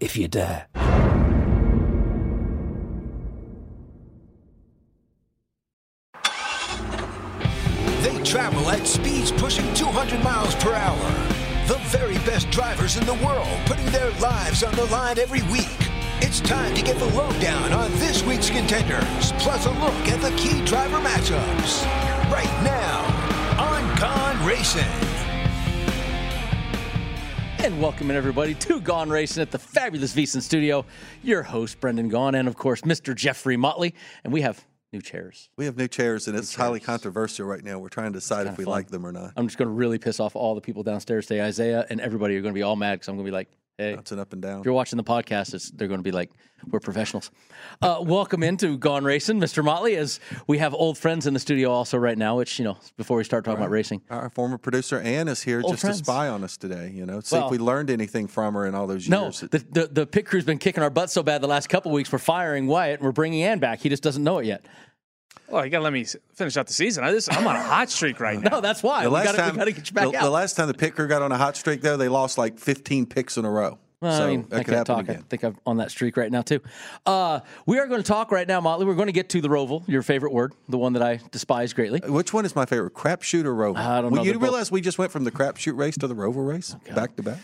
if you dare. They travel at speeds pushing 200 miles per hour. The very best drivers in the world putting their lives on the line every week. It's time to get the lowdown on this week's contenders, plus a look at the key driver matchups. Right now on Gone Racing. And welcome in everybody to Gone Racing at the fabulous VSiN Studio. Your host Brendan Gaughan, and of course Mr. Jeffrey Motley, and we have new chairs. We have new chairs, and it's highly controversial right now. We're trying to decide if we fun. like them or not. I'm just going to really piss off all the people downstairs today. Isaiah and everybody are going to be all mad because I'm going to be like, "Hey, an up and down. if you're watching the podcast, it's, they're going to be like, we're professionals." Uh, welcome into Gone Racing, Mr. Motley, as we have old friends in the studio also right now. Which you know, before we start talking about racing, Our former producer Ann is here Old just friends. to spy on us today. You know, see Well- if we learned anything from her in all those no, years. the, the the pit crew's been kicking our butts so bad the last couple weeks. We're firing Wyatt and we're bringing Ann back. He just doesn't know it yet. Well, you gotta let me finish out the season. I, this, I'm on a hot streak right now. No, that's why. The last gotta, time, gotta get you back the, out. the last time the pit crew got on a hot streak, though, they lost like 15 picks in a row. Well, so I mean, that I could can't happen talk. I think I'm on that streak right now too. Uh, we are going to talk right now, Motley. We're going to get to the Roval, your favorite word, the one that I despise greatly. Which one is my favorite, crapshoot or roval? I don't Well, know, You they're both- realize we just went from the crapshoot race to the rover race, back to back.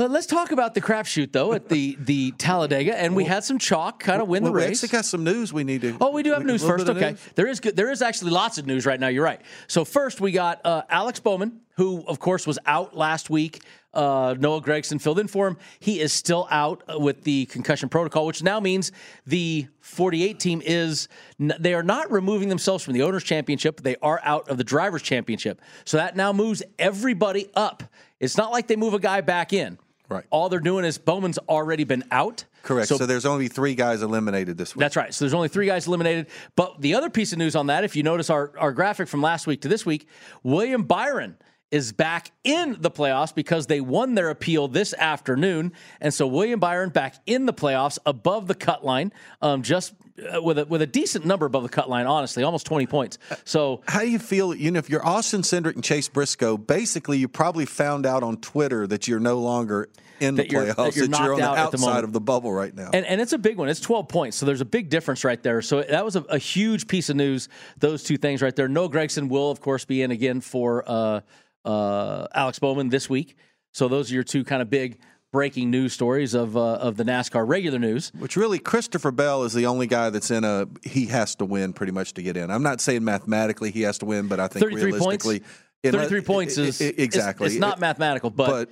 Uh, let's talk about the crapshoot though at the the Talladega, and we had some chalk kind of win Well, the we race. actually got some news we need to. Oh, we do have news first. Okay, news. there is good, there is actually lots of news right now. You're right. So first, we got uh, Alex Bowman, who of course was out last week. Uh, Noah Gragson filled in for him. He is still out uh, with the concussion protocol, which now means the 48 team is n- they are not removing themselves from the owners championship. They are out of the drivers championship. So that now moves everybody up. It's not like they move a guy back in. Right. All they're doing is Bowman's already been out. Correct. So, there's only three guys eliminated this week. That's right. So there's only three guys eliminated. But the other piece of news on that, if you notice our, our graphic from last week to this week, William Byron is back in the playoffs because they won their appeal this afternoon. And so William Byron back in the playoffs above the cut line, um, just uh, with a, with a decent number above the cut line, honestly, almost 20 points. So How do you feel? You know, if you're Austin Cindric and Chase Briscoe, basically you probably found out on Twitter that you're no longer in the That you're- playoffs, that you're on the out the outside moment. of the bubble right now. And, and it's a big one. It's 12 points. So there's a big difference right there. So that was a, a huge piece of news, those two things right there. Noah Gragson will, of course, be in again for uh, uh, Alex Bowman this week. So those are your two kind of big breaking news stories of, uh, of the NASCAR regular news. Which really, Christopher Bell is the only guy that's in a. He has to win pretty much to get in. I'm not saying mathematically he has to win, but I think 33 points. realistically, in- 33 points is i- exactly. It's, it's not mathematical, but, but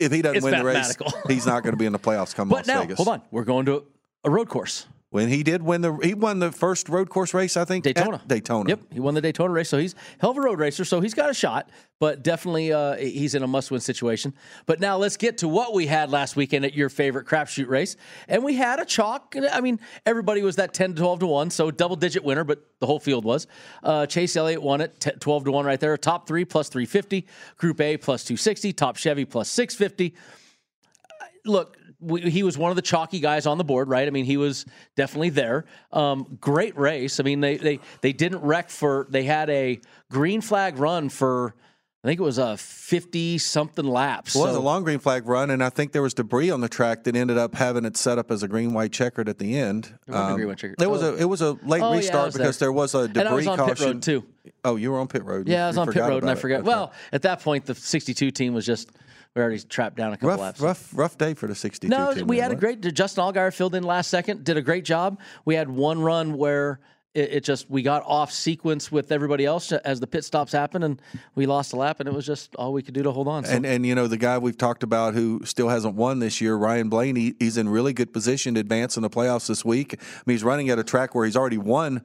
if he doesn't win the race, he's not going to be in the playoffs come but Las now Vegas. hold on. We're going to a road course. When he did win the, he won the first road course race, I think, Daytona. Daytona. Yep, he won the Daytona race, so he's hell of a road racer. So he's got a shot, but definitely uh, he's in a must-win situation. But now let's get to what we had last weekend at your favorite crapshoot race, and we had a chalk. I mean, everybody was that 10 to 12 to one, so double-digit winner, but the whole field was. Uh, Chase Elliott won it 10, 12 to one right there. Top three plus 350, Group A plus 260, Top Chevy plus 650 look, we, he was one of the chalky guys on the board, right? I mean, he was definitely there. Um, great race. I mean, they they they didn't wreck for. They had a green flag run for I think it was a 50 something laps. It was a long green flag run, and I think there was debris on the track that ended up having it set up as a green white checkered at the end. A green white checkered. It was Oh. a it was a late Oh, restart was because there. there was a debris was on caution pit road too. Oh, you were on pit road. Yeah, I was on pit road and I forgot. Okay. Well, at that point, the 62 team was just we already trapped down a couple rough, laps. rough, rough day for the 62 No, we had a great. Justin Allgaier filled in last second, did a great job. We had one run where it, it just we got off sequence with everybody else as the pit stops happened, and we lost a lap, and it was just all we could do to hold on. So, And and you know the guy we've talked about who still hasn't won this year, Ryan Blaney. He's in really good position to advance in the playoffs this week. I mean, he's running at a track where he's already won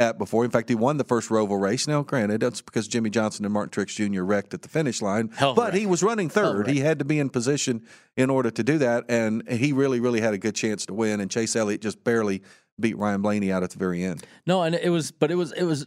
at before. In fact, he won the first Roval race. Now, granted, that's because Jimmie Johnson and Martin Truex Jr. wrecked at the finish line, Hell but he was running Hell of a third. He had to be in position in order to do that, and he really, really had a good chance to win. And Chase Elliott just barely beat Ryan Blaney out at the very end. no, and it was, but it was, it was.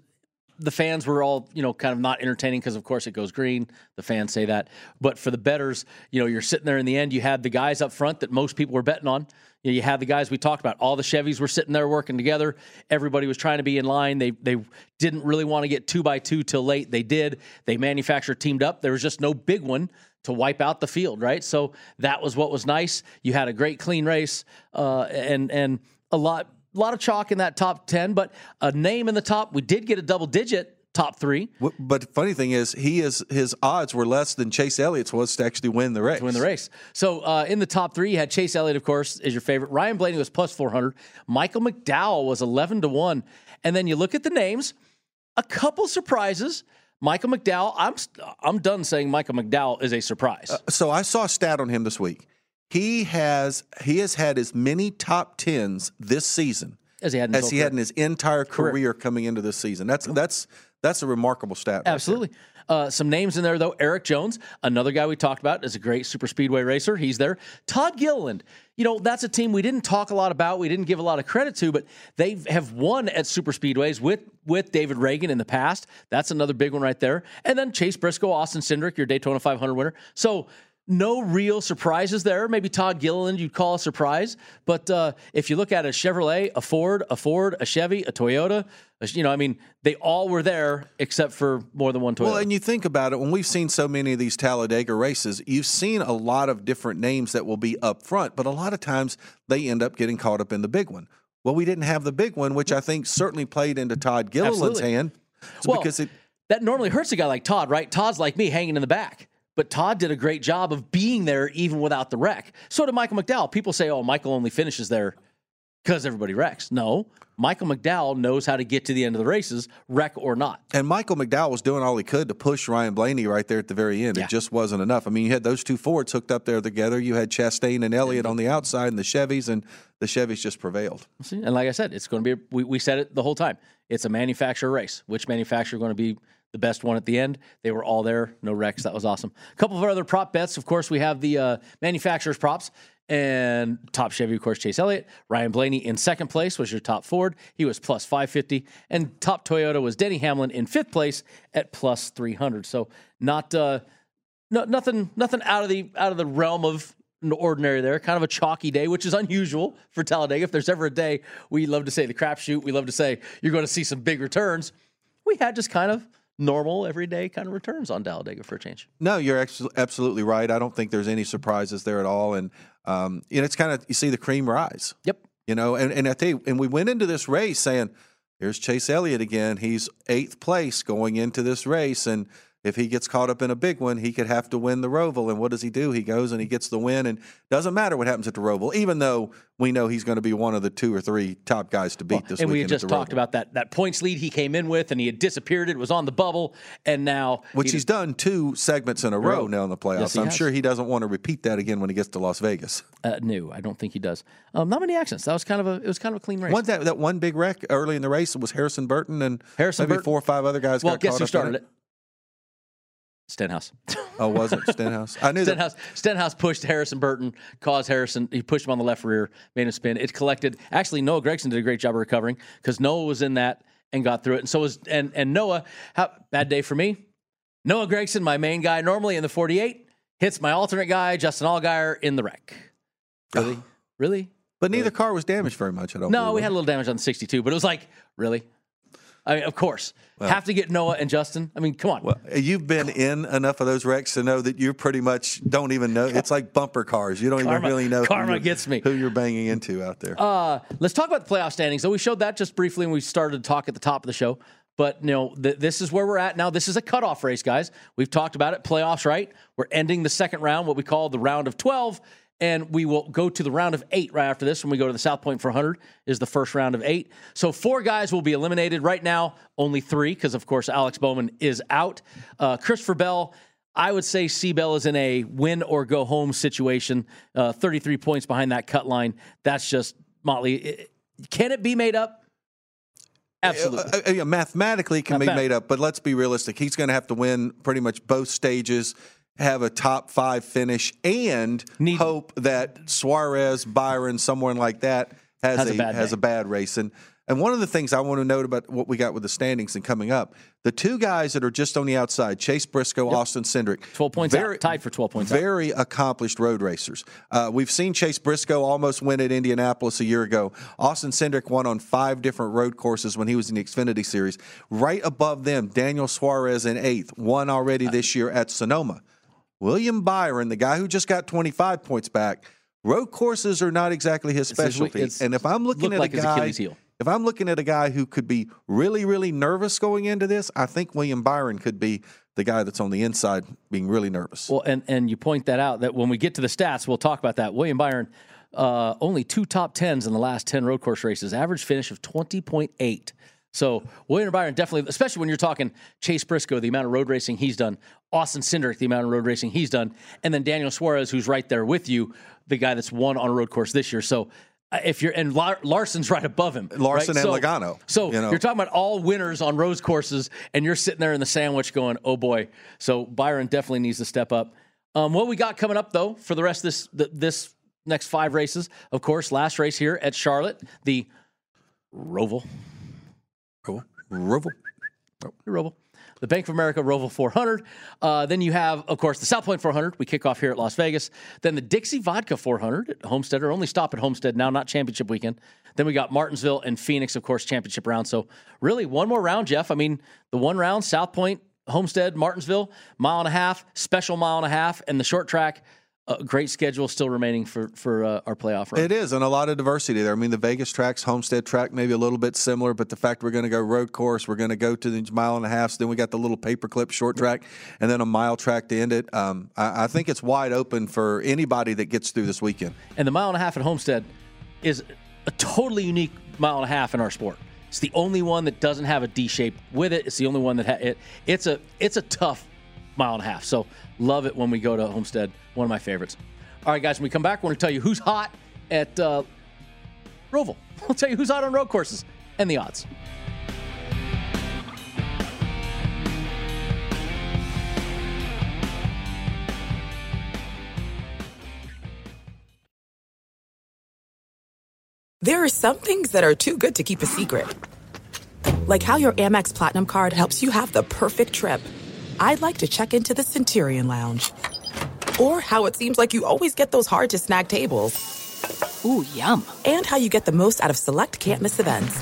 The fans were all, you know, kind of not entertaining because, of course, it goes green. The fans say that, but for the betters, you know, you're sitting there in the end. You had the guys up front that most people were betting on. You, know, you had the guys we talked about. All the Chevys were sitting there working together. Everybody was trying to be in line. They they didn't really want to get two by two till late. They did. They manufactured teamed up. There was just no big one to wipe out the field, right? So that was what was nice. You had a great clean race, uh, and and a lot a lot of chalk in that top ten, but a name in the top. We did get a double digit top three But the funny thing is, he is his odds were less than Chase Elliott's was to actually win the race. to win the race. So uh, in the top three, you had Chase Elliott, of course, is your favorite. Ryan Blaney was plus 400. Michael McDowell was 11 to 1. And then you look at the names, a couple surprises. Michael McDowell, I'm I'm done saying Michael McDowell is a surprise. so I saw a stat on him this week. He has he has had as many top tens this season as he had in his as he had in his entire Career. career coming into this season. That's that's that's a remarkable stat. Absolutely. Uh, some names in there, though. Erik Jones, another guy we talked about, is a great super speedway racer. He's there. Todd Gilliland, you know, that's a team we didn't talk a lot about. We didn't give a lot of credit to, but they have won at super speedways with with David Ragan in the past. That's another big one right there. And then Chase Briscoe, Austin Cindric, your Daytona 500 winner. So no real surprises there. Maybe Todd Gilliland you'd call a surprise, but uh, if you look at a Chevrolet, a Ford, a Ford, a Chevy, a Toyota, a- you know, I mean, they all were there except for more than one Toyota. Well, and you think about it, when we've seen so many of these Talladega races, you've seen a lot of different names that will be up front, but a lot of times they end up getting caught up in the big one. Well, we didn't have the big one, which I think certainly played into Todd Gilliland's Absolutely. hand. So well, because it, that normally hurts a guy like Todd, right? Todd's like me, hanging in the back. But Todd did a great job of being there even without the wreck. So did Michael McDowell. People say, "Oh, Michael only finishes there because everybody wrecks." No, Michael McDowell knows how to get to the end of the races, wreck or not. and Michael McDowell was doing all he could to push Ryan Blaney right there at the very end. Yeah. It just wasn't enough. I mean, you had those two Fords hooked up there together. You had Chastain and Elliott on the outside, and the Chevys, and the Chevys just prevailed. See? And like I said, it's going to be. We, we said it the whole time. It's a manufacturer race. Which manufacturer going to be the best one at the end? They were all there. No wrecks. That was awesome. A couple of our other prop bets. Of course, we have the uh, manufacturers props. And top Chevy, of course, Chase Elliott. Ryan Blaney in second place was your top Ford. He was plus 550. And top Toyota was Denny Hamlin in fifth place at plus 300. So not uh, no, nothing nothing out of the out of the realm of ordinary there. Kind of a chalky day, which is unusual for Talladega. If there's ever a day we love to say the crapshoot, we love to say you're going to see some big returns. We had just kind of normal, everyday kind of returns on Talladega for a change. No, you're ex- absolutely right. I don't think there's any surprises there at all. And um, you know, it's kind of you see the cream rise. Yep. You know, and, and I tell you, and we went into this race saying, here's Chase Elliott again. He's eighth place going into this race. And if he gets caught up in a big one, he could have to win the Roval. And what does he do? He goes and he gets the win. And doesn't matter what happens at the Roval, even though we know he's going to be one of the two or three top guys to beat this and we had just talked Roval. about that that points lead he came in with, and he had disappeared. It was on the bubble, and now Which he- he's done two segments in a row row. now in the playoffs. Yes, I'm has. sure he doesn't want to repeat that again when he gets to Las Vegas. uh, no, I don't think he does. Um, not many accidents. That was kind of a it was kind of a clean race. One that that one big wreck early in the race was Harrison Burton and Harrison maybe Burton- four or five other guys. well, got guess caught who started it? Stenhouse. Oh, was it Stenhouse? I knew that. Stenhouse, Stenhouse pushed Harrison Burton, caused Harrison, he pushed him on the left rear, made him spin. It collected. Actually, Noah Gragson did a great job of recovering because Noah was in that and got through it. And so was, and, and Noah, how, bad day for me. Noah Gragson, my main guy normally in the 48, hits my alternate guy, Justin Allgaier, in the wreck. Really? really? But neither car was damaged very much. I don't. No, we had a little damage on the 62, but it was like, really? I mean, of course. Have to get Noah and Justin. I mean, come on. Well, you've been in enough of those wrecks to know that you pretty much don't even know. It's like bumper cars. You don't even really know who karma you're- gets me. who you're banging into out there. Uh, let's talk about the playoff standings. So we showed that just briefly when we started to talk at the top of the show. But you know, th- this is where we're at now. This is a cutoff race, guys. We've talked about it. Playoffs, right? We're ending the second round, what we call the round of twelve, and we will go to the round of eight right after this. When we go to the South Point 400, is the first round of eight. So four guys will be eliminated right now. Only three, because of course Alex Bowman is out. Uh, Christopher Bell. I would say Seabell is in a win or go home situation. Uh, 33 points behind that cut line. That's just Motley. It- Can it be made up? Absolutely. Uh, uh, yeah, mathematically it can be made up, but let's be realistic. He's going to have to win pretty much both stages, have a top five finish, and Need- hope that Suarez, Byron, someone like that has, Has a a, bad has day. a bad race. And and one of the things I want to note about what we got with the standings and coming up, the two guys that are just on the outside, Chase Briscoe, Austin Cindric, 12 points out, tied for 12 points out. very accomplished road racers. Uh, we've seen Chase Briscoe almost win at Indianapolis a year ago. Austin Cindric won on five different road courses when he was in the Xfinity Series. Right above them, Daniel Suarez in eighth, won already this year at Sonoma. William Byron, the guy who just got 25 points back, road courses are not exactly his It's his we- specialty. it's and if I'm looking at like a guy, if I'm looking at a guy who could be really, really nervous going into this, I think William Byron could be the guy that's on the inside being really nervous. Well, and and you point that out that when we get to the stats, we'll talk about that. William Byron, uh, only two top tens in the last ten road course races, average finish of twenty point eight. So William Byron definitely, especially when you're talking Chase Briscoe, the amount of road racing he's done, Austin Cindric, the amount of road racing he's done, and then Daniel Suarez, who's right there with you, the guy that's won on a road course this year. So. uh, If you're and Lar- Larson's right above him, Larson right? and So- Logano, So you know. you're talking about all winners on road courses, and you're sitting there in the sandwich going, "Oh boy!" So Byron definitely needs to step up. Um, what we got coming up though for the rest of this th- this next five races, of course, last race here at Charlotte, the Roval, Roval. Roval. Roval, the Bank of America Roval 400. Uh, then you have, of course, the South Point 400. We kick off here at Las Vegas. Then the Dixie Vodka 400 at Homestead, or only stop at Homestead now, not championship weekend. Then we got Martinsville and Phoenix, of course, championship round. So really, one more round, Jeff. I mean, the one round, South Point, Homestead, Martinsville, mile and a half, special mile and a half, and the short track. A great schedule still remaining for for uh, our playoff run. It is, and a lot of diversity there. I mean, the Vegas tracks, Homestead track, maybe a little bit similar, but the fact we're going to go road course, we're going to go to the mile and a half. Then we got the little paperclip short track, and then a mile track to end it. Um, I, I think it's wide open for anybody that gets through this weekend. And the mile and a half at Homestead is a totally unique mile and a half in our sport. It's the only one that doesn't have a D shape with it. It's the only one that ha- it. It's a it's a tough mile and a half. So love it when we go to Homestead. One of my favorites. All right, guys. When we come back, we're going to tell you who's hot at uh, Roval. We'll tell you who's hot on road courses and the odds. There are some things that are too good to keep a secret. Like how your Amex Platinum card helps you have the perfect trip. I'd like to check into the Centurion Lounge. Or how it seems like you always get those hard to snag tables. Ooh, yum. And how you get the most out of select can't miss events.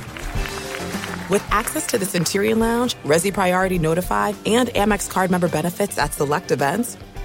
With access to the Centurion Lounge, Resy Priority Notified, and Amex card member benefits at select events,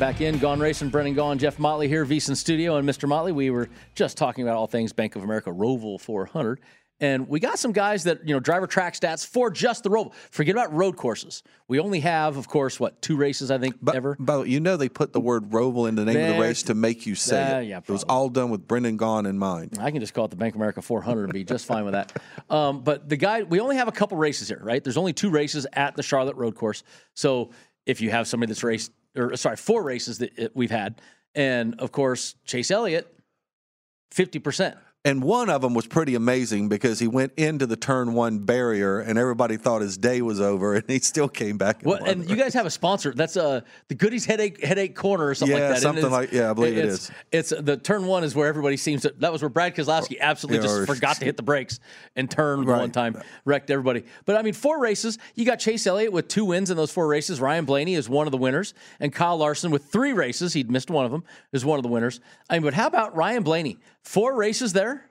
Back in. Gone Racing, Brendan Gaughan, Jeff Motley here, VSiN Studio. And Mr. Motley, we were just talking about all things Bank of America Roval 400. And we got some guys that, you know, driver track stats for just the Roval. Forget about road courses. We only have, of course, what, two races, I think, But, ever? but you know they put the word Roval in the name of the race to make you say Uh, it. yeah, it was all done with Brendan Gaughan in mind. I can just call it the Bank of America 400 and be just fine with that. Um, but the guy, we only have a couple races here, right? There's only two races at the Charlotte Road Course. So if you have somebody that's raced, or sorry, four races that we've had, and of course Chase Elliott, 50%. And one of them was pretty amazing because he went into the turn one barrier and everybody thought his day was over and he still came back. And, Well, and you guys have a sponsor. That's uh, the Goody's Headache Headache Corner or something Yeah, like that. something like- yeah, I believe it it's, is. It's the turn one is where everybody seems to. That was where Brad Keselowski absolutely Yeah, just or- forgot to hit the brakes and turned Right. one time, wrecked everybody. But I mean, four races. You got Chase Elliott with two wins in those four races. Ryan Blaney is one of the winners, and Kyle Larson with three races. He'd missed one of them. Is one of the winners. I mean, but how about Ryan Blaney? Four races there.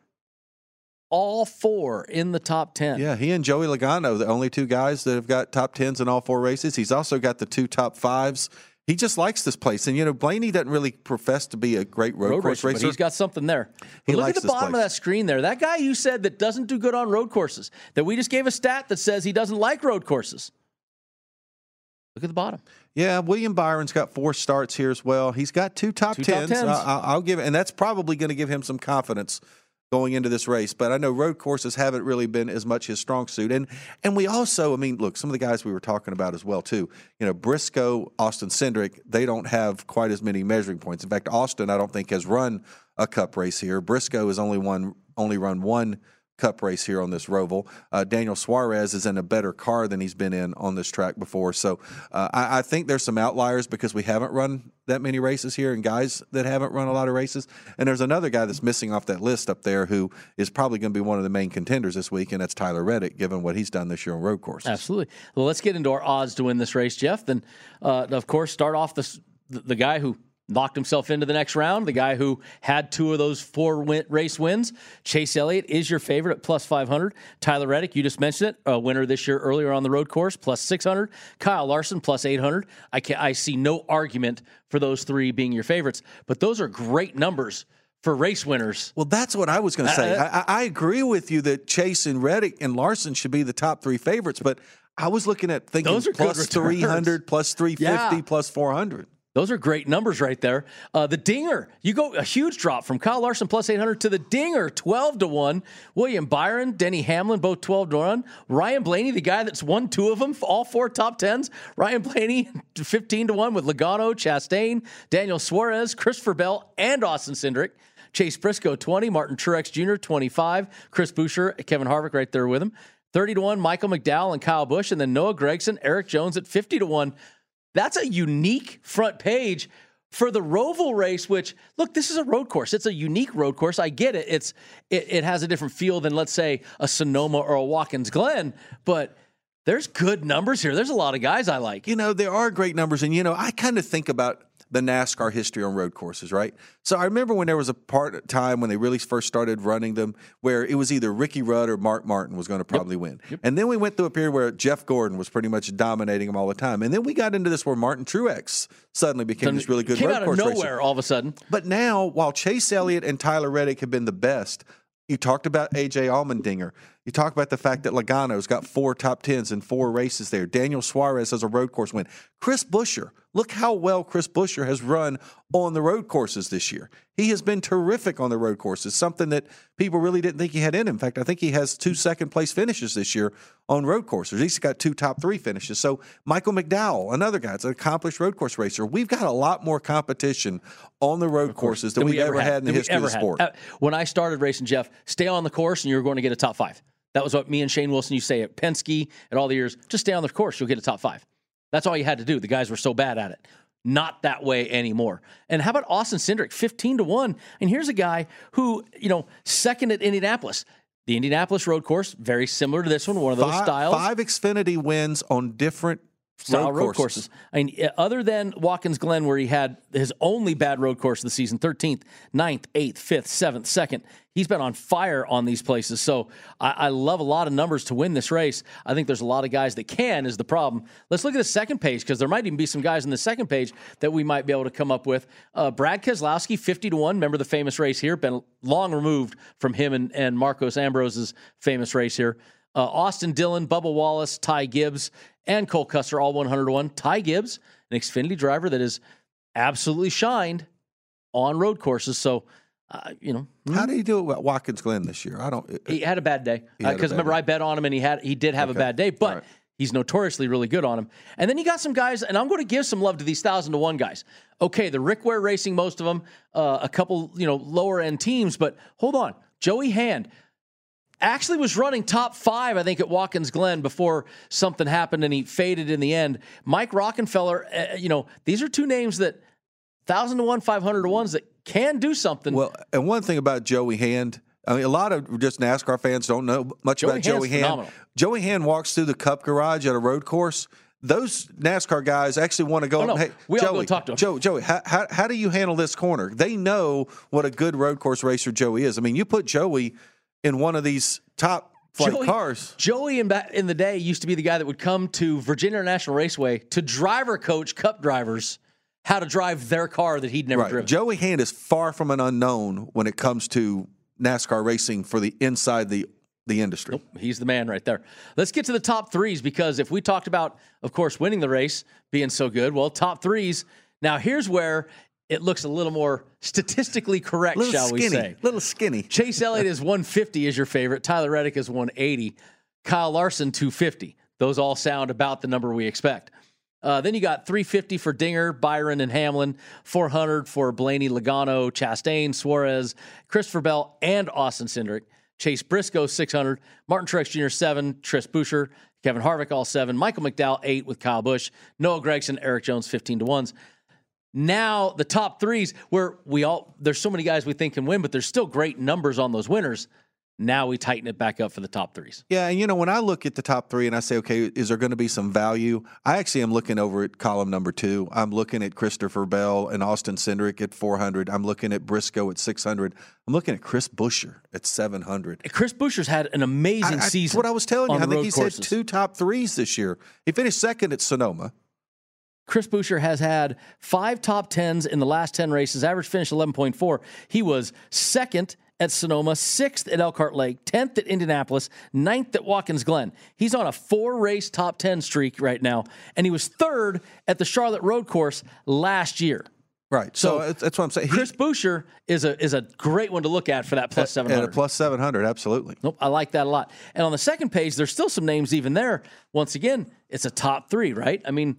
All four in the top ten. Yeah, he and Joey Logano, the only two guys that have got top tens in all four races. He's also got the two top fives. He just likes this place. And, you know, Blaney doesn't really profess to be a great road, road course racer, racer. but he's got something there. He look at the bottom place. of that screen there. That guy you said that doesn't do good on road courses. That we just gave a stat that says he doesn't like road courses. Look at the bottom. Yeah, William Byron's got four starts here as well. He's got two top Two top tens. tens. I, I- I'll give it, and that's probably going to give him some confidence going into this race. But I know road courses haven't really been as much his strong suit, and and we also, I mean, look, some of the guys we were talking about as well too. You know, Briscoe, Austin Cindric, they don't have quite as many measuring points. In fact, Austin, I don't think has run a Cup race here. Briscoe has only won only run one. Cup race here on this Roval. Uh, Daniel Suarez is in a better car than he's been in on this track before. So uh, I, I think there's some outliers because we haven't run that many races here and guys that haven't run a lot of races. And there's another guy that's missing off that list up there who is probably going to be one of the main contenders this week, and that's Tyler Reddick, given what he's done this year on road courses. Absolutely. Well, let's get into our odds to win this race, Jeff. Then, uh, of course, start off the the guy who knocked himself into the next round, the guy who had two of those four win, race wins. Chase Elliott is your favorite at plus 500. Tyler Reddick, you just mentioned it, a winner this year earlier on the road course, plus 600. Kyle Larson, plus 800. I, can, I see no argument for those three being your favorites, but those are great numbers for race winners. Well, that's what I was going to say. Uh, I, I I agree with you that Chase and Reddick and Larson should be the top three favorites, but I was looking at thinking Those are good plus returns. 300, plus 350, Yeah. plus 400. Those are great numbers right there. Uh, the Dinger, you go a huge drop from Kyle Larson plus 800 to the Dinger 12 to 1. William Byron, Denny Hamlin, both 12 to 1. Ryan Blaney, the guy that's won two of them, all four top 10s. Ryan Blaney 15 to 1 with Logano, Chastain, Daniel Suarez, Christopher Bell, and Austin Cindric. Chase Briscoe 20, Martin Truex Jr. 25, Chris Buescher, Kevin Harvick right there with him. 30 to 1, Michael McDowell and Kyle Busch, and then Noah Gragson, Erik Jones at 50 to 1. That's a unique front page for the Roval race, which look, this is a road course. It's a unique road course. I get it. It's it, it has a different feel than let's say a Sonoma or a Watkins Glen, but there's good numbers here. There's a lot of guys I like. You know, there are great numbers. And, you know, I kind of think about the NASCAR history on road courses, right? So I remember when there was a part time when they really first started running them where it was either Ricky Rudd or Mark Martin was going to probably win. And then we went through a period where Jeff Gordon was pretty much dominating them all the time. And then we got into this where Martin Truex suddenly became this really good Came road out of course nowhere racer. all of a sudden. But now, while Chase Elliott and Tyler Reddick have been the best, you talked about AJ Allmendinger. You talk about the fact that Logano's got four top tens in four races there. Daniel Suarez has a road course win. Chris Buescher, look how well Chris Buescher has run on the road courses this year. He has been terrific on the road courses, something that people really didn't think he had in him. In fact, I think he has two second place finishes this year on road courses. He's got two top three finishes. So Michael McDowell, another guy, it's an accomplished road course racer. We've got a lot more competition on the road courses than, than we've ever had, in the we history of the ever had. sport. Uh, When I started racing, Jeff, stay on the course and you're going to get a top five. That was what me and Shane Wilson used to say at Penske at all the years. Just stay on the course, you'll get a top five. That's all you had to do. The guys were so bad at it. Not that way anymore. And how about Austin Cindric, 15 to 1? And here's a guy who, you know, second at Indianapolis. The Indianapolis road course, very similar to this one, one of those five, styles. Five Xfinity wins on different style Road road, courses. courses. I mean, uh, other than Watkins Glen, where he had his only bad road course of the season 13th, 9th, 8th, 5th, 7th, 2nd. He's been on fire on these places. So I, I love a lot of numbers to win this race. I think there's a lot of guys that can, is the problem. Let's look at the second page because there might even be some guys in the second page that we might be able to come up with. Uh, Brad Keselowski, 50 to 1. Remember the famous race here? Been long removed from him and, and Marcos Ambrose's famous race here. Uh, Austin Dillon, Bubba Wallace, Ty Gibbs, and Cole Custer, all 100 to 1. Ty Gibbs, an Xfinity driver that has absolutely shined on road courses. So, uh, you know, How did he do it at Watkins Glen this year? I don't. he had a bad day He had a because bad remember day. I bet on him and he had he did have Okay. a bad day, but right. he's notoriously really good on him. And then you got some guys, and I'm going to give some love to these thousand to one guys. Okay, the Rick Ware Racing, most of them, uh, a couple you know lower end teams, but hold on, Joey Hand actually was running top five, I think, at Watkins Glen before something happened and he faded in the end. Mike Rockenfeller, uh, you know, these are two names that thousand to one, five hundred to ones that can do something. Well, and one thing about Joey Hand, I mean, a lot of just NASCAR fans don't know much Joey about Joey Hand. phenomenal. Joey Hand walks through the Cup garage at a road course. Those NASCAR guys actually want to go. Oh, no. Hey, We all Joey, go talk to 'em." Joe, Joey, how, how, how do you handle this corner? They know what a good road course racer Joey is. I mean, you put Joey in one of these top flight Joey- cars. Joey in back in the day used to be the guy that would come to Virginia International Raceway to driver coach Cup drivers how to drive their car that he'd never Right. driven. Joey Hand is far from an unknown when it comes to NASCAR racing for the inside the the industry. He's the man right there. Let's get to the top threes because if we talked about, of course, winning the race being so good, well, top threes. Now here's where it looks a little more statistically correct, Little shall we skinny, say? little skinny. Chase Elliott is 150 is your favorite. Tyler Reddick is 180. Kyle Larson 250. Those all sound about the number we expect. Uh, then you got 350 for Dinger, Byron, and Hamlin, 400 for Blaney, Logano, Chastain, Suarez, Christopher Bell, and Austin Cindric. Chase Briscoe 600, Martin Truex Jr. 7, Chris Buescher, Kevin Harvick all 7, Michael McDowell 8 with Kyle Busch, Noah Gragson, Erik Jones 15 to 1s. Now the top threes, where we all there's so many guys we think can win, but there's still great numbers on those winners. Now we tighten it back up for the top threes. Yeah, and you know, when I look at the top three and I say, okay, is there going to be some value? I actually am looking over at column number two. I'm looking at Christopher Bell and Austin Cindric at 400. I'm looking at Briscoe at 600. I'm looking at Chris Buescher at 700. Chris Buescher's had an amazing I- I- season. That's what I was telling you. I think he's courses. had two top threes this year. He finished second at Sonoma. Chris Buescher has had five top tens in the last 10 races, average finish 11.4. He was second at Sonoma, sixth at Elkhart Lake, 10th at Indianapolis, ninth at Watkins Glen. He's on a four race top 10 streak right now, and he was third at the Charlotte Road Course last year. Right. So, that's- that's what I'm saying. He- Chris Buescher is a is a great one to look at for that plus at a 700. plus 700, absolutely. Nope, I like that a lot. And on the second page, there's still some names even there. Once again, it's a top three, right? I mean,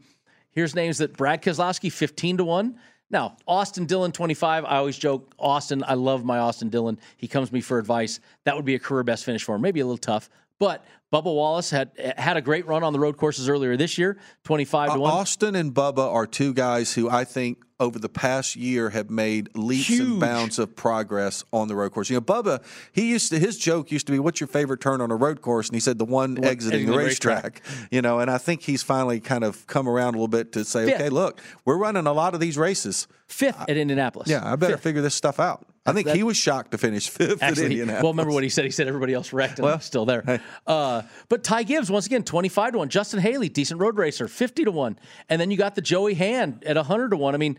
here's names that Brad Keselowski, 15 to 1. Now, Austin Dillon, 25. I always joke, Austin, I love my Austin Dillon. He comes to me for advice. That would be a career best finish for him. Maybe a little tough. But Bubba Wallace had had a great run on the road courses earlier this year, 25 to uh, 1. Austin and Bubba are two guys who I think over the past year have made leaps Huge. and bounds of progress on the road course. You know, Bubba, he used to his joke used to be, "What's your favorite turn on a road course?" And he said, "The one one exiting the the racetrack." You know, and I think he's finally kind of come around a little bit to say, Fifth. "Okay, look, we're running a lot of these races. Fifth at Indianapolis. Yeah, I better Fifth. figure this stuff out." I think that- he was shocked to finish fifth at Actually, Indianapolis. well, remember what he said? He said everybody else wrecked and Well, I'm still there. Uh, but Ty Gibbs, once again, 25 to 1. Justin Haley, decent road racer, 50 to 1. And then you got the Joey Hand at 100 to 1. I mean,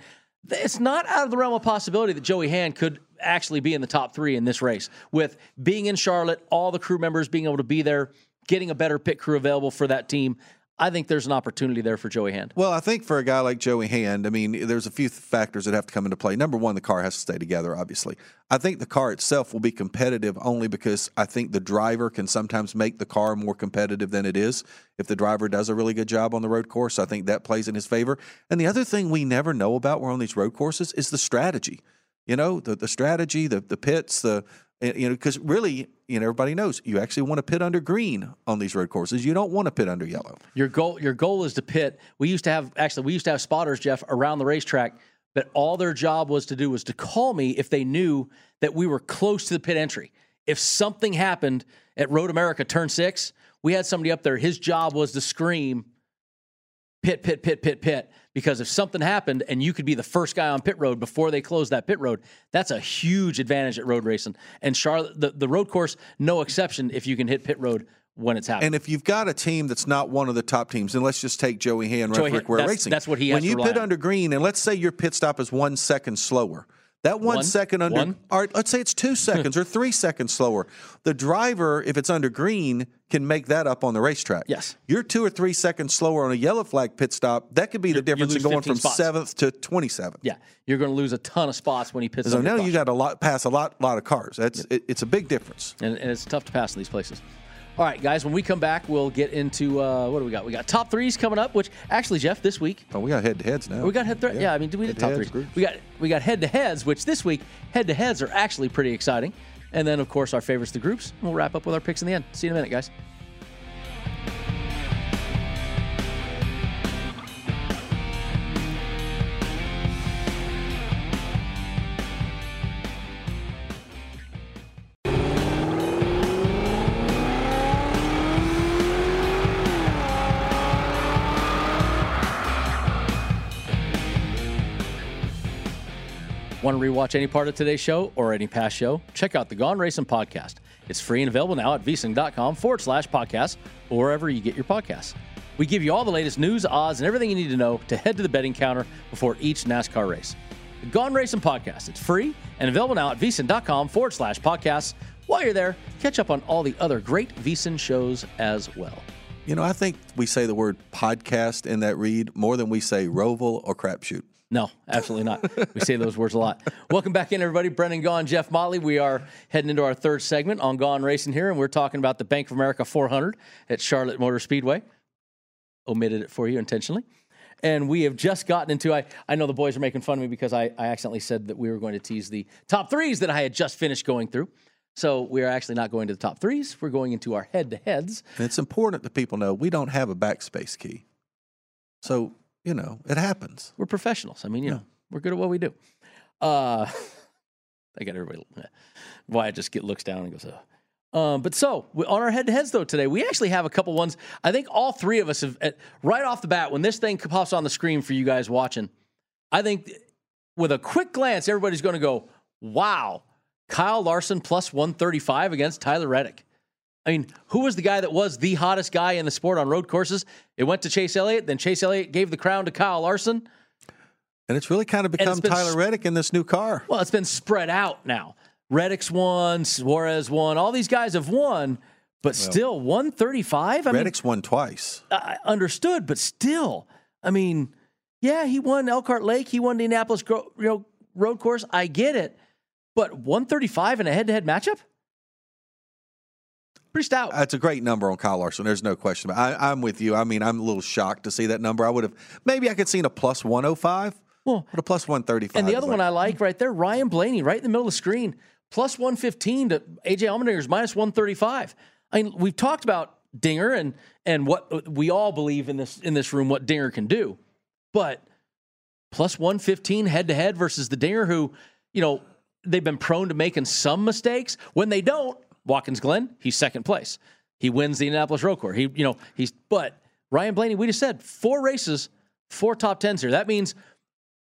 it's not out of the realm of possibility that Joey Hand could actually be in the top three in this race with being in Charlotte, all the crew members being able to be there, getting a better pit crew available for that team. I think there's an opportunity there for Joey Hand. Well, I think for a guy like Joey Hand, I mean, there's a few factors that have to come into play. Number one, the car has to stay together, obviously. I think the car itself will be competitive only because I think the driver can sometimes make the car more competitive than it is. If the driver does a really good job on the road course, I think that plays in his favor. And the other thing we never know about we're on these road courses is the strategy. You know, the, the strategy, the, the pits, the, eh, you know, because really, you know, everybody knows you actually want to pit under green on these road courses. You don't want to pit under yellow. Your goal, your goal is to pit. We used to have actually, we used to have spotters, Jeff, around the racetrack. But all their job was to do was to call me if they knew that we were close to the pit entry. If something happened at Road America Turn Six, we had somebody up there. His job was to scream, pit, pit, pit, pit, pit. Because if something happened and you could be the first guy on pit road before they close that pit road, that's a huge advantage at road racing. And Charlotte, the, the road course, no exception if you can hit pit road when it's happening. And if you've got a team that's not one of the top teams, and let's just take Joey Hand, Joey Rick Racing. that's what he has When you pit on. under green, and let's say your pit stop is one second slower. That one, One? second under, One? or let's say it's two seconds or three seconds slower. The driver, if it's under green, can make that up on the racetrack. Yes. You're two or three seconds slower on a yellow flag pit stop. That could be the difference in going from spots. seventh to 27th. yeah, you're going to lose a ton of spots when he pits So now you got a lot pass a lot lot of cars. That's it, it's a big difference. and, and it's tough to pass in these places. All right, guys, when we come back, we'll get into uh, what do we got? We got top threes coming up, which actually, Jeff, this week Oh, we got head to heads now. we got head. Th- yeah. I mean, we did top threes. groups. We got we got head to heads, which this week head to heads are actually pretty exciting. And then, of course, our favorites, the groups. We'll wrap up with our picks in the end. See you in a minute, guys. Rewatch any part of today's show or any past show? Check out the Gone Racing podcast. It's free and available now at vsin.com forward slash podcast or wherever you get your podcasts. We give you all the latest news, odds, and everything you need to know to head to the betting counter before each NASCAR race. The Gone Racing podcast. It's free and available now at vsin.com forward slash podcasts. While you're there, catch up on all the other great VSIN shows as well. You know, I think we say the word podcast in that read more than we say roval or crapshoot. No, absolutely not. we say those words a lot. Welcome back in, everybody. Brendan Gaughan, Jeff Motley. We are heading into our third segment on Gone Racing here, and we're talking about the Bank of America 400 at Charlotte Motor Speedway. Omitted it for you intentionally. And we have just gotten into, I, I know the boys are making fun of me because I, I accidentally said that we were going to tease the top threes that I had just finished going through. So we are actually not going to the top threes. We're going into our head to heads. And it's important that people know we don't have a backspace key. So, you know, it happens. We're professionals. I mean, you know, we're good at what we do. Uh, I got everybody. Wyatt just get looks down and goes, oh. Um, but so on our head to heads though today, we actually have a couple ones. I think all three of us have at, right off the bat when this thing pops on the screen for you guys watching. I think with a quick glance, everybody's going to go, "Wow, Kyle Larson plus one thirty five against Tyler Reddick." I mean, who was the guy that was the hottest guy in the sport on road courses? It went to Chase Elliott. Then Chase Elliott gave the crown to Kyle Larson. And it's really kind of become Tyler Reddick in this new car. Well, it's been spread out now. Reddick's won, Suarez won, all these guys have won, but still 135. I mean Reddick's won twice. I understood, but still, I mean, yeah, he won Elkhart Lake, he won the Indianapolis Gro- you know, road course. I get it, but 135 in a head-to-head matchup, pretty stout. That's a great number on Kyle Larson. There's no question. about it. I, I'm with you. I mean, I'm a little shocked to see that number. I would have maybe I could seen a plus 105, well, but a plus 135. and the other like- one I like right there, Ryan Blaney, right in the middle of the screen, plus 115 to AJ Allmendinger's minus 135. I mean, we've talked about Dinger and and what we all believe in this in this room what Dinger can do, but plus 115 head to head versus the Dinger who, you know, they've been prone to making some mistakes. When they don't, Watkins Glen, he's second place. He wins the Indianapolis Road Course. He, you know, he's but Ryan Blaney, we just said four races, four top tens here. That means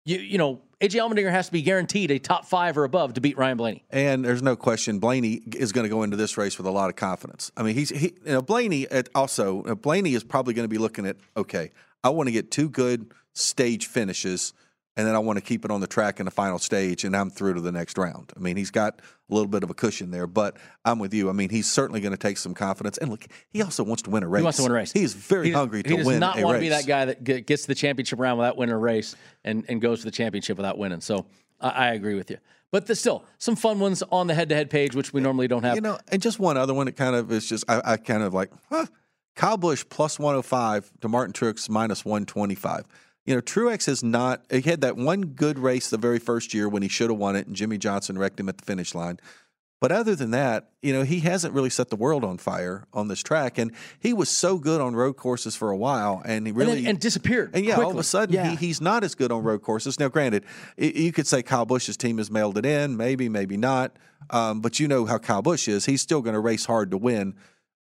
you you know, AJ Allmendinger has to be guaranteed a top five or above to beat Ryan Blaney. And there's no question Blaney is going to go into this race with a lot of confidence. I mean, he's he, you know Blaney also Blaney is probably going to be looking at okay, I want to get two good stage finishes, and then I want to keep it on the track in the final stage, and I'm through to the next round. I mean, he's got a little bit of a cushion there, but I'm with you. I mean, he's certainly going to take some confidence, and look, he also wants to win a race. He wants to win a race. He is very He does- hungry to win. he does win not want race. to be that guy that gets to the championship round without winning a race and, and goes to the championship without winning. So I, I agree with you. But there's still some fun ones on the head-to-head page, which we normally don't have. You know, and just one other one that kind of is just I, I kind of like, huh? Kyle Busch plus 105 to Martin Truex minus 125. You know, Truex has not he had that one good race the very first year when he should have won it and Jimmie Johnson wrecked him at the finish line. But other than that, you know, he hasn't really set the world on fire on this track. And he was so good on road courses for a while and he and, really then, and disappeared. and yeah, all of a sudden Yeah. he, he's not as good on road courses. Now, granted, you could say Kyle Busch's team has mailed it in, maybe, maybe not. Um, but you know how Kyle Busch is; he's still going to race hard to win.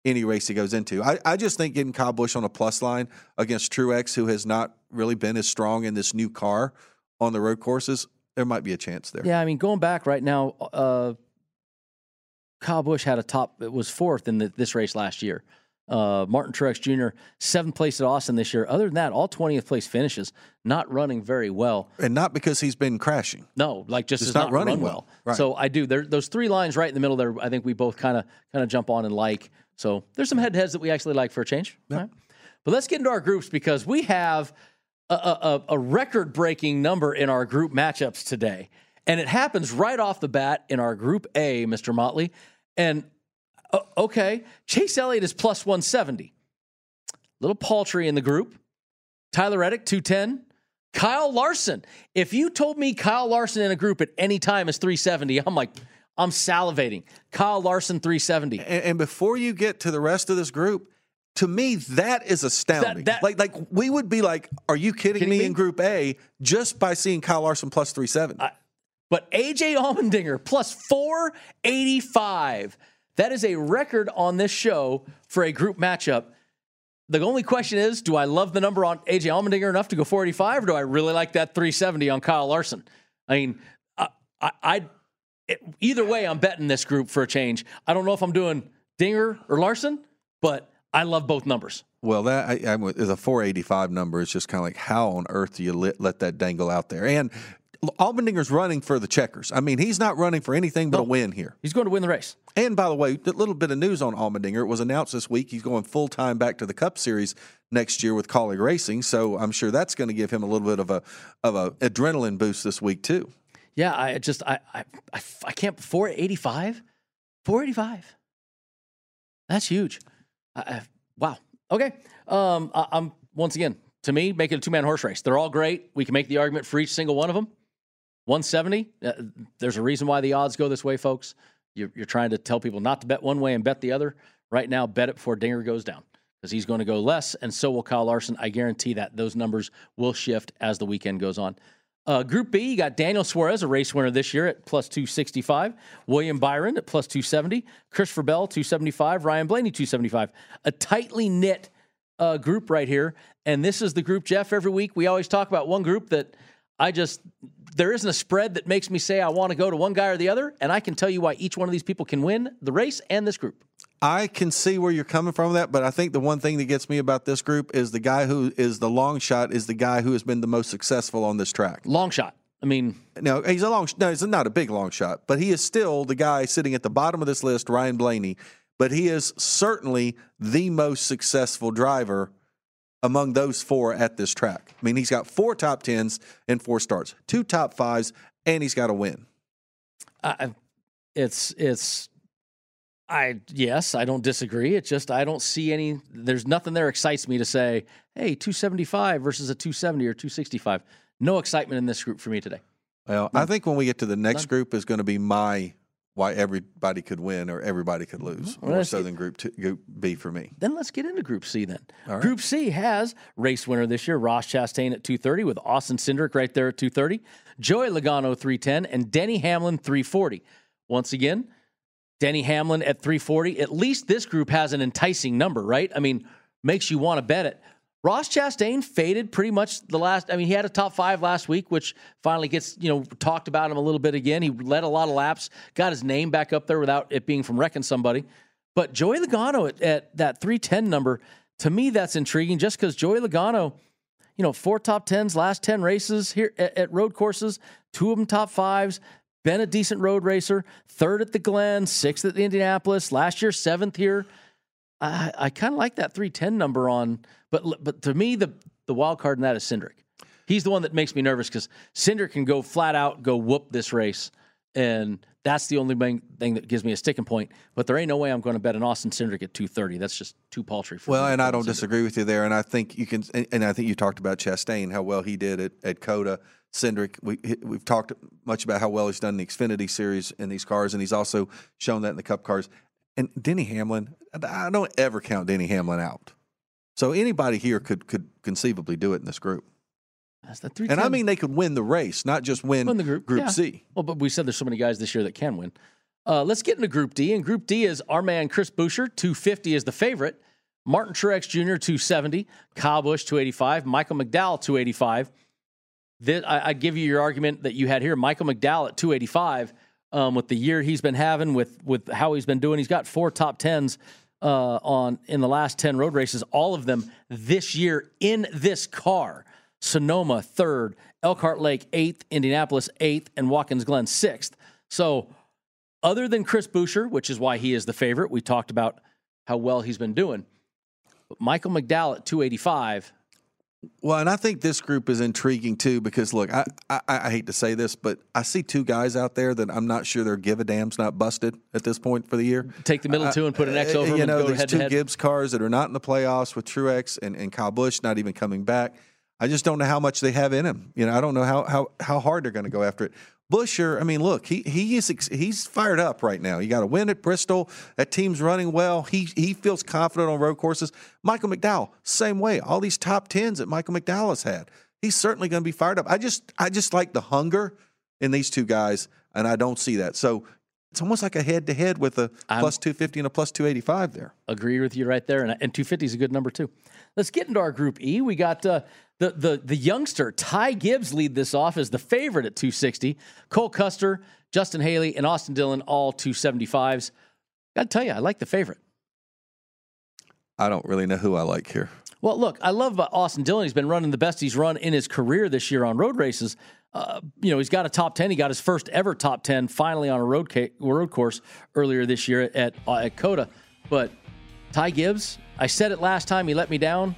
any race he goes into. I, I just think getting Kyle Busch on a plus line against Truex, who has not really been as strong in this new car on the road courses, there might be a chance there. Yeah, I mean, going back right now, uh, Kyle Busch had a top. It was fourth in the, this race last year. Uh, Martin Truex Jr. seventh place at Austin this year. Other than that, all twentieth place finishes. Not running very well, and not because he's been crashing. No, like just, Just not not, running run well. well. Right. So I do. There, those three lines right in the middle there. I think we both kind of kind of jump on and like. So there's some head to heads that we actually like for a change. All right. But let's get into our groups because we have a, a, a record breaking number in our group matchups today. And it happens right off the bat in our group A, Mr. Motley. And uh, okay, Chase Elliott is plus 170. Little paltry in the group. Tyler Reddick, 210. Kyle Larson. If you told me Kyle Larson in a group at any time is 370, I'm like, I'm salivating. Kyle Larson, 370. And, and before you get to the rest of this group, to me that is astounding. that- like like we would be like, are you kidding, Kidding me, me? in Group A just by seeing Kyle Larson plus three seven? But AJ Allmendinger plus 485. That is a record on this show for a group matchup. The only question is, do I love the number on AJ Allmendinger enough to go 485, or do I really like that 370 on Kyle Larson? I mean, I, I, I it, either way, I'm betting this group for a change. I don't know if I'm doing Dinger or Larson, but I love both numbers. Well, that I, I, is a 485 number. It's just kind of like how on earth do you let, let that dangle out there? And Allmendinger's running for the checkers. I mean, he's not running for anything but a win here. He's going to win the race. And by the way, a little bit of news on Allmendinger. It was announced this week he's going full time back to the Cup Series next year with Kaulig Racing. So I'm sure that's going to give him a little bit of a of a adrenaline boost this week too. Yeah, I just I I I, I can't 485, 485. That's huge. I, I, wow. Okay. Um, I, I'm once again to me make it a two man horse race. They're all great. We can make the argument for each single one of them. 170. Uh, there's a reason why the odds go this way, folks. You're, you're trying to tell people not to bet one way and bet the other. Right now, bet it before Dinger goes down because he's going to go less, and so will Kyle Larson. I guarantee that those numbers will shift as the weekend goes on. Uh, Group B, you got Daniel Suarez, a race winner this year at plus 265. William Byron at plus 270. Christopher Bell, 275. Ryan Blaney, 275. A tightly knit uh, group right here. And this is the group, Jeff, every week we always talk about one group that I just, there isn't a spread that makes me say I want to go to one guy or the other. And I can tell you why each one of these people can win the race and this group. I can see where you're coming from with that, but I think the one thing that gets me about this group is the guy who is the long shot is the guy who has been the most successful on this track. Long shot. I mean, No, he's a long. No, he's not a big long shot, but he is still the guy sitting at the bottom of this list, Ryan Blaney. But he is certainly the most successful driver among those four at this track. I mean, he's got four top tens and four starts, two top fives, and he's got a win. It's it's I yes, I don't disagree. It's just I don't see any there's nothing there excites me to say, "Hey, 275 versus a 270 or 265." No excitement in this group for me today. Well, I think when we get to the next None. group is going to be my why everybody could win or everybody could mm-hmm. lose. Well, More so than group two, group B for me. Then let's get into Group C then. Right. Group C has race winner this year, Ross Chastain at 230 with Austin Cindric right there at 230, Joey Logano 310, and Denny Hamlin 340. Once again, Denny Hamlin at 340. At least this group has an enticing number, right? I mean, makes you want to bet it. Ross Chastain faded pretty much the last. I mean, he had a top five last week, which finally gets you know talked about him a little bit again. He led a lot of laps, got his name back up there without it being from wrecking somebody. But Joey Logano at, at that 310 number, to me, that's intriguing just because Joey Logano, you know, four top tens, last 10 races here at, at road courses, two of them top fives, been a decent road racer, third at the Glen, sixth at the Indianapolis, last year, seventh here. I, I kind of like that 310 number on, but but to me, the, the wild card in that is Cindric. He's the one that makes me nervous because Cindric can go flat out, go whoop this race. And that's the only thing that gives me a sticking point. But there ain't no way I'm going to bet an Austin Cindric at 230. That's just too paltry for Well, me. and I don't Cindric. disagree with you there. And I think you can, and- and I think you talked about Chastain, how well he did at, at COTA. Cindric, we, we've talked much about how well he's done in the Xfinity series in these cars, and he's also shown that in the Cup cars. And Denny Hamlin, I don't ever count Denny Hamlin out. So anybody here could could conceivably do it in this group. That's the three. And I mean, they could win the race, not just win, Win the group, yeah. C. Well, but we said there's so many guys this year that can win. Uh, let's get into Group D. And Group D is our man Chris Buescher, 250 is the favorite. Martin Truex Jr., 270. Kyle Busch, 285. Michael McDowell, 285. This, I, I give you your argument that you had here. Michael McDowell at 285 um, with the year he's been having, with with how he's been doing. He's got four top tens uh, on in the last 10 road races, all of them this year in this car. Sonoma, third. Elkhart Lake, eighth. Indianapolis, eighth. And Watkins Glen, sixth. So, other than Chris Buescher, which is why he is the favorite, we talked about how well he's been doing. Michael McDowell at 285. Well, and I think this group is intriguing too because look, I, I, I hate to say this, but I see two guys out there that I'm not sure their give a damn's not busted at this point for the year. Take the middle two and put an X over You them know, and go these two. Gibbs cars that are not in the playoffs with Truex and, and Kyle Busch not even coming back. I just don't know how much they have in him. You know, I don't know how how how hard they're going to go after it. Buescher, I mean, look, he he is he's fired up right now. You got to win at Bristol. That team's running well. He he feels confident on road courses. Michael McDowell, same way. All these top tens that Michael McDowell has had, he's certainly going to be fired up. I just I just like the hunger in these two guys, and I don't see that. So it's almost like a head to head with a plus two fifty and a plus two eighty five there. Agree with you right there, and, and 250 is a good number too. Let's get into our Group E. We got uh, the the the youngster Ty Gibbs lead this off as the favorite at 260. Cole Custer, Justin Haley, and Austin Dillon all 275s. Got to tell you, I like the favorite. I don't really know who I like here. Well, look, I love uh, Austin Dillon. He's been running the best he's run in his career this year on road races. Uh, you know, he's got a top 10. He got his first ever top 10 finally on a road, ca- road course earlier this year at, uh, at COTA. But Ty Gibbs, I said it last time, he let me down,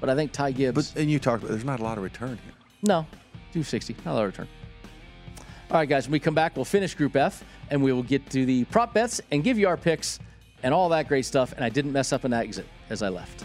but I think Ty Gibbs. But and you talked about there's not a lot of return here. No, 260, not a lot of return. All right, guys, when we come back, we'll finish Group F and we will get to the prop bets and give you our picks and all that great stuff. And I didn't mess up an exit as I left.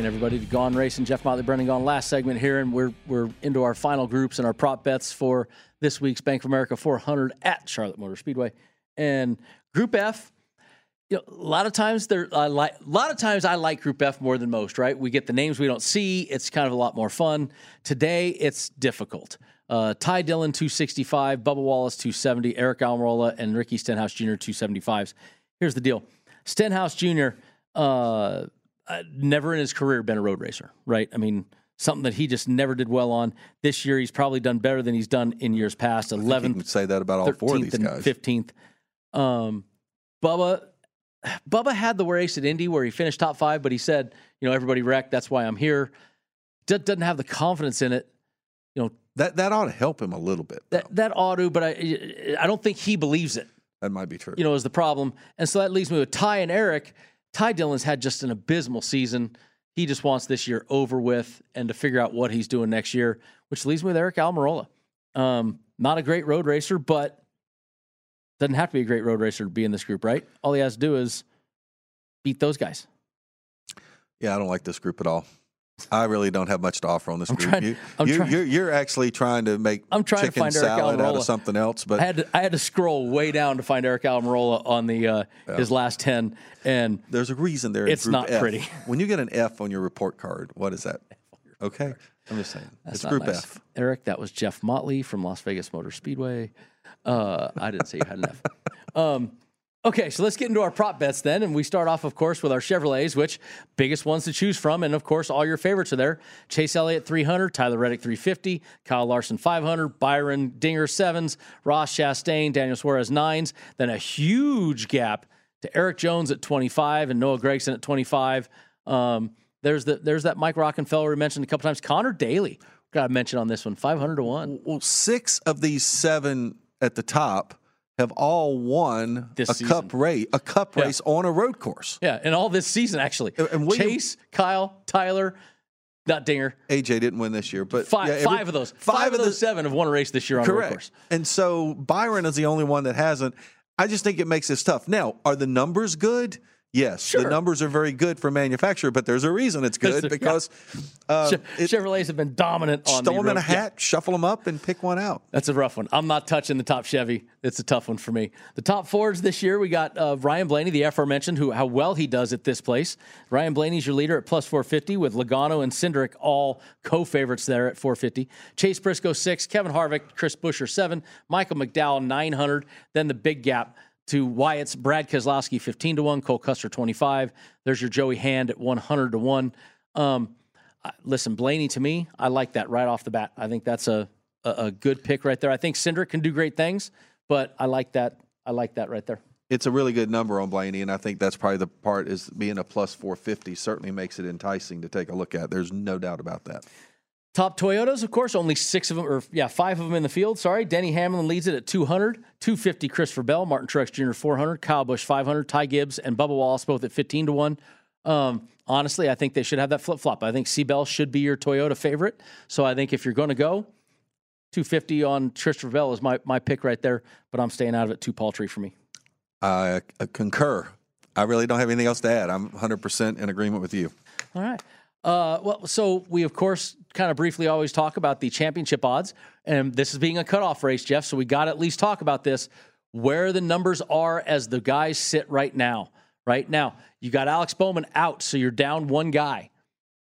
In, everybody, Gone Racing. Jeff Motley, Brendan Gaughan. Last segment here, and we're we're into our final groups and our prop bets for this week's Bank of America 400 at Charlotte Motor Speedway. And Group F, you know, a lot of times there, I like a lot of times I like Group F more than most. Right? We get the names we don't see. It's kind of a lot more fun. Today, it's difficult. Uh, Ty Dillon 265, Bubba Wallace 270, Eric Almirola, and Ricky Stenhouse Jr. 275s. Here's the deal: Stenhouse Jr. Uh, uh, never in his career been a road racer, right? I mean, something that he just never did well on. This year, he's probably done better than he's done in years past. You Eleventh, say that about all four of these guys. Fifteenth. Um, Bubba, Bubba had the race at Indy where he finished top five, but he said, you know, everybody wrecked. That's why I'm here. D- doesn't have the confidence in it. You know, That that ought to help him a little bit. that that ought to, but I I don't think he believes it. That might be true. you know, is the problem. And so that leaves me with Ty and Eric. Ty Dillon's had just an abysmal season. He just wants this year over with and to figure out what he's doing next year, which leaves me with Eric Almirola. Um, not a great road racer, but doesn't have to be a great road racer to be in this group, right? All he has to do is beat those guys. Yeah, I don't like this group at all. I really don't have much to offer on this I'm group. trying- you, I'm you, trying- you're, you're actually trying to make I'm trying to chicken find Eric salad out of something else, but I had to, I had to scroll way down to find Eric Almirola on the uh, his last ten, and there's a reason there. It's group not F. pretty. When you get an F on your report card, what is that? Okay, I'm just saying. That's it's Group nice. F. Eric, that was Jeff Motley from Las Vegas Motor Speedway. Uh, I didn't say you had an F. Um, okay, so let's get into our prop bets then. And we start off, of course, with our Chevrolets, which biggest ones to choose from. And of course, all your favorites are there. Chase Elliott 300, Tyler Reddick 350, Kyle Larson 500, Byron Dinger sevens, Ross Chastain, Daniel Suarez nines. Then a huge gap to Erik Jones at 25 and Noah Gragson at 25. Um, there's the there's that Mike Rockenfeller we mentioned a couple times. Connor Daly got to mention on this one, 500 to one. Well, six of these seven at the top have all won This a season. cup race, a cup Yeah. race on a road course. Yeah, and all this season actually. And William- Chase, Kyle, Tyler, not Dinger. AJ didn't win this year, but Five, yeah, every- five of those. Five, of those seven have won a race this year on a road course. And so Byron is the only one that hasn't. I just think it makes this tough. Now, are the numbers good? Yes, Sure. the numbers are very good for manufacturer, but there's a reason it's good because uh, it, Chevrolets have been dominant on throw them in a road- yeah. hat, shuffle them up, and pick one out. That's a rough one. I'm not touching the top Chevy. It's a tough one for me. The top Fords this year, we got uh, Ryan Blaney, the aforementioned, who how well he does at this place. Ryan Blaney's your leader at plus 450, with Logano and Cindric all co-favorites there at 450. Chase Briscoe six, Kevin Harvick, Chris Buescher seven, Michael McDowell 900. Then the big gap to Wyatt's Brad Keselowski 15 to one, Cole Custer 25. There's your Joey Hand at 100 to one. Um, listen, Blaney to me, I like that right off the bat. I think that's a, a, a good pick right there. I think Cindric can do great things, but I like that. I like that right there. It's a really good number on Blaney, and I think that's probably the part is being a plus 450 certainly makes it enticing to take a look at. There's no doubt about that. Top Toyotas, of course, only six of them, or yeah, five of them in the field. Sorry. Denny Hamlin leads it at 200, 250 Christopher Bell, Martin Truex Jr. 400, Kyle Busch 500, Ty Gibbs and Bubba Wallace both at 15 to 1. Um, honestly, I think they should have that flip flop. I think C Bell should be your Toyota favorite. So I think if you're going to go, 250 on Christopher Bell is my, my pick right there, but I'm staying out of it too paltry for me. I, I concur. I really don't have anything else to add. I'm 100% in agreement with you. All right. Uh, well, so we of course kind of briefly always talk about the championship odds, and this is being a cutoff race, Jeff. So we got to at least talk about this, where the numbers are as the guys sit right now. Right now, you got Alex Bowman out, so you're down one guy.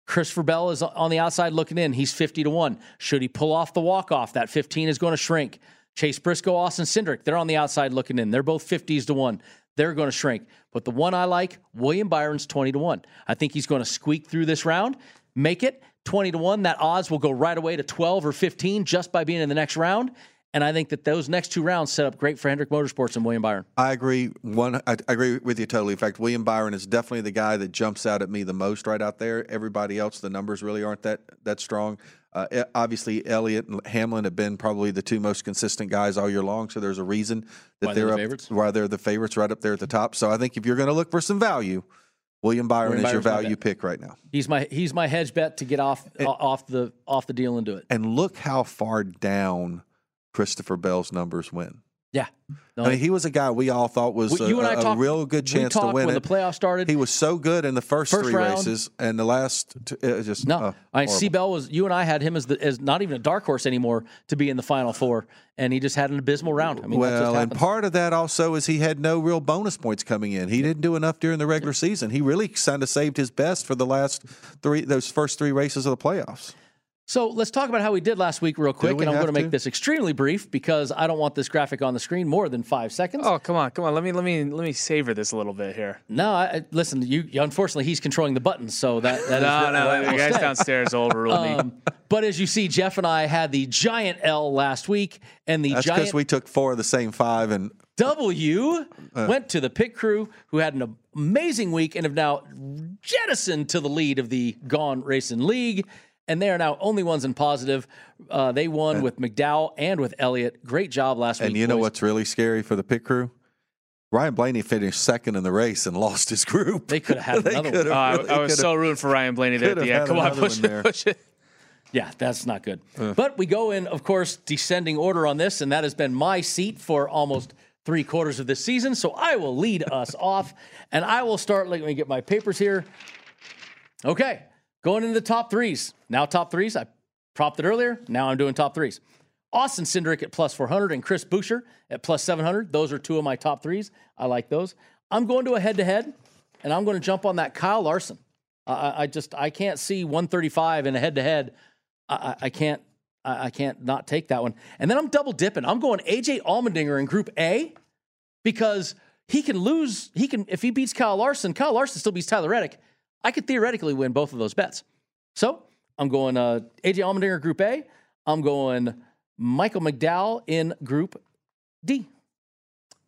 Christopher Bell is on the outside looking in. He's 50 to 1. Should he pull off the walk off, that 15 is going to shrink. Chase Briscoe, Austin Cindric, they're on the outside looking in. They're both 50s to 1. They're going to shrink. But the one I like, William Byron's 20 to 1. I think he's going to squeak through this round, make it 20 to 1. That odds will go right away to 12 or 15 just by being in the next round. And I think that those next two rounds set up great for Hendrick Motorsports and William Byron. I agree. One, I, I agree with you totally. In fact, William Byron is definitely the guy that jumps out at me the most right out there. Everybody else, the numbers really aren't that that strong. Uh, obviously, Elliott and Hamlin have been probably the two most consistent guys all year long. So there's a reason that Why they're the up, why they're the favorites right up there at the top. So I think if you're going to look for some value, William Byron William is your Byron's my value pick right now. He's my he's my hedge bet to get off off the off the deal and do it. And look how far down Christopher Bell's numbers went. Yeah. No, I mean, he was a guy we all thought was We- a, you and I a- talked- real good chance to win when it. the playoffs started. He was so good in the first, First three round. races, and the last two, it was just No, uh, I mean, horrible. C. Bell was you and I had him as the as not even a dark horse anymore to be in the final four, and he just had an abysmal round. I mean, well, and part of that also is he had no real bonus points coming in. He didn't do enough during the regular season. He really kind of saved his best for the last three, those first three races of the playoffs. So let's talk about how we did last week real quick, we and I'm going to make this extremely brief because I don't want this graphic on the screen more than five seconds. Oh, come on, come on. Let me let me let me savor this a little bit here. No, I, I- listen. You unfortunately he's controlling the buttons, so that that is No, where- no, the we'll guys stay. downstairs overruled me. Um, but as you see, Jeff and I had the giant L last week, and the That's giant because we took four of the same five, and W Uh. went to the pit crew, who had an amazing week and have now jettisoned to the lead of the Gone Racing League. And they are now only ones in positive. Uh, they won with McDowell and with Elliott. Great job last and week. And you know what's really scary for the pit crew Ryan Blaney finished second in the race and lost his group. They could have had another could've Oh, I, really I was so rooting for Ryan Blaney there at the end. Come on, another push it, push it. Yeah, that's not good. But we go in, of course, descending order on this, and that has been my seat for almost three quarters of this season. So I will lead us off, and I will start. Let me get my papers here. Okay, going into the top threes. Now, top threes. I propped it earlier. Now I'm doing top threes. Austin Cindric at plus 400 and Chris Buescher at plus 700. Those are two of my top threes. I like those. I'm going to a head to head, and I'm going to jump on that Kyle Larson. I- I, just I can't see 135 in a head to head. I can't I, I can't not take that one. And then I'm double dipping. I'm going AJ Allmendinger in Group A because he can lose. He can if he beats Kyle Larson. Kyle Larson still beats Tyler Reddick. I could theoretically win both of those bets. So I'm going uh, AJ Allmendinger Group A. I'm going Michael McDowell in Group D.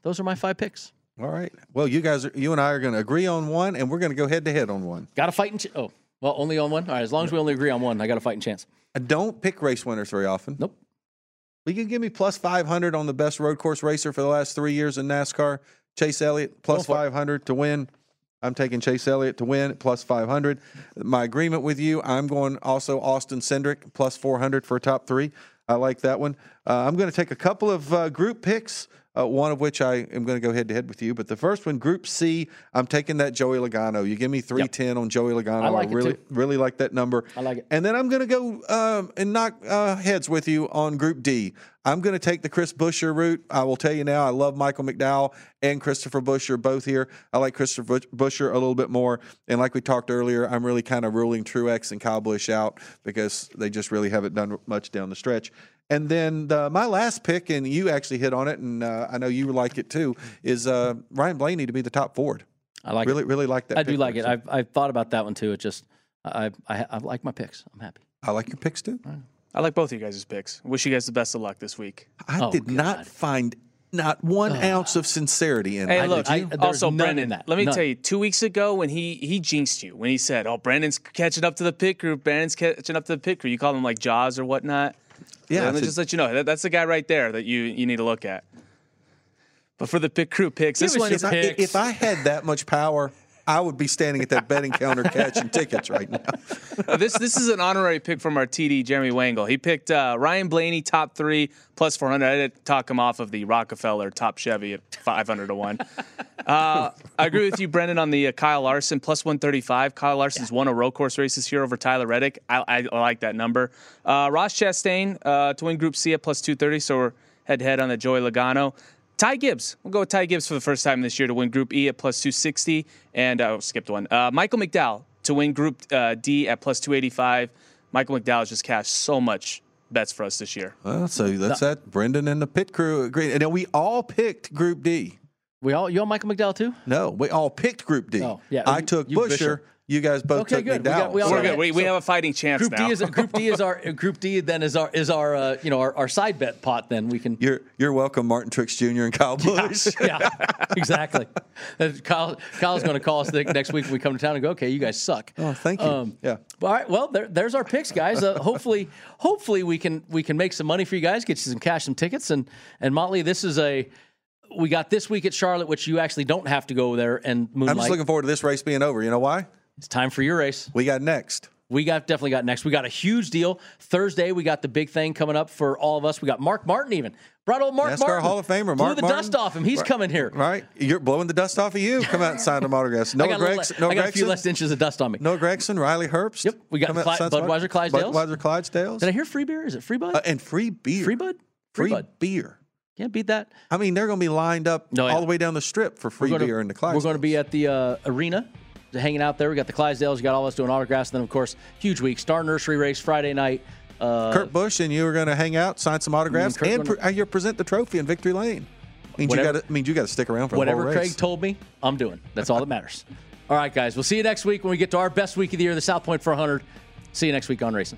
Those are my five picks. All right. Well, you guys, are, you and I are going to agree on one, and we're going to go head to head on one. Got to fight and ch- oh well, only on one. All right, as long as we only agree on one, I got a fighting chance. I don't pick race winners very often. Nope. Will you can give me plus 500 on the best road course racer for the last three years in NASCAR? Chase Elliott, plus it. 500 to win. I'm taking Chase Elliott to win plus 500. My agreement with you, I'm going also Austin Cindric, plus 400 for top three. I like that one. Uh, I'm going to take a couple of uh, group picks, uh, one of which I am going to go head to head with you. But the first one, Group C, I'm taking that Joey Logano. You give me 310 on Joey Logano. I like it really, really like that number. I like it. And then I'm going to go um, and knock uh, heads with you on Group D. I'm going to take the Chris Buescher route. I will tell you now, I love Michael McDowell and Christopher Buescher both here. I like Christopher Bush- Buescher a little bit more. And like we talked earlier, I'm really kind of ruling Truex and Kyle Busch out because they just really haven't done much down the stretch. And then the, my last pick, and you actually hit on it, and uh, I know you like it too, is uh, Ryan Blaney to be the top forward. I like really, it. really really like that. I do like it. I've I've thought about that one too. It just I I, I like my picks. I'm happy. I like your picks too. I like both of you guys' picks. Wish you guys the best of luck this week. I Oh, did not find not one ounce of sincerity in Hey, it. look. I- you- there's also, none Brendan. in that. Let me None. tell you, two weeks ago when he he jinxed you when he said, "Oh, Brandon's catching up to the pit group. Brandon's catching up to the pit group." You call him like Jaws or whatnot. Yeah, Let me just let you know that, that's the guy right there that you you need to look at. But for the pick crew picks, this one is if, I, if I had that much power, I would be standing at that betting counter catching tickets right now. Uh, this this is an honorary pick from our TD Jeremy Wangle. He picked uh, Ryan Blaney top three plus 400. I did talk him off of the Rockenfeller top Chevy at 500 to one. Uh, I agree with you, Brendan, on the uh, Kyle Larson plus 135. Kyle Larson's won a road course races here over Tyler Reddick. I, I, I like that number. Uh, Ross Chastain uh, to win Group C at plus 230. So we're head to head on the Joey Logano. Ty Gibbs. We'll go with Ty Gibbs for the first time this year to win Group E at plus 260. And uh, skipped one. Uh, Michael McDowell to win Group uh, D at plus 285. Michael McDowell has just cashed so much bets for us this year. Well, so that's that. Brendan and the pit crew agreed. And then we all picked Group D. We all you on Michael McDowell too? No, we all picked Group D. Oh, yeah, I took you Buescher. Buescher. You guys both Okay, took good. We McDowell. got- we all So- We're good. We, we have a fighting chance Group now. D is Group D is our Group D. Then is our is our uh, you know our, our side bet pot. Then we can You're you're welcome, Martin Truex Jr. and Kyle Busch. yeah, exactly. Uh, Kyle, Kyle's going to call us the, next week when we come to town and go, okay, you guys suck. Oh, thank you. Yeah. All right. Well, there, there's our picks, guys. Uh, hopefully, hopefully we can we can make some money for you guys, get you some cash, some tickets, and and Motley. This is a we got this week at Charlotte, which you actually don't have to go there and moonlight. I'm just looking forward to this race being over. You know why? It's time for your race. We got next. We got definitely got next. We got a huge deal Thursday. We got the big thing coming up for all of us. We got Mark Martin even brought old Mark NASCAR Martin, Hall of Famer, Mark blew the Martin. dust off him. He's Right. coming here. Right? You're blowing the dust off of you. Come out and sign them autographs. I Noah got, a, little, Gragson. Noah I got a few less inches of dust on me. Noah Gragson, Riley Herbst. Yep, we got Come out Cly- and sign some Budweiser Clydesdales. Budweiser Clydesdales. Did I hear free beer? Is it free bud? Uh, and free beer. free bud? Free, bud. beer. Can't beat that. I mean, they're going to be lined up No, yeah. all the way down the strip for free gonna- beer in the class. We're going to be at the uh, arena, hanging out there. We got the Clydesdales. You got all of us doing autographs. And then, of course, huge week. Star Nursery race Friday night. Uh, Kurt Busch and you are going to hang out, sign some autographs, Kurt and gonna- pre- uh, you present the trophy in Victory Lane. Means you got to means you got to stick around for whatever the whole race. Craig told me, I'm doing. That's all that matters. all right, guys. We'll see you next week when we get to our best week of the year, the South Point 400. See you next week on Racing.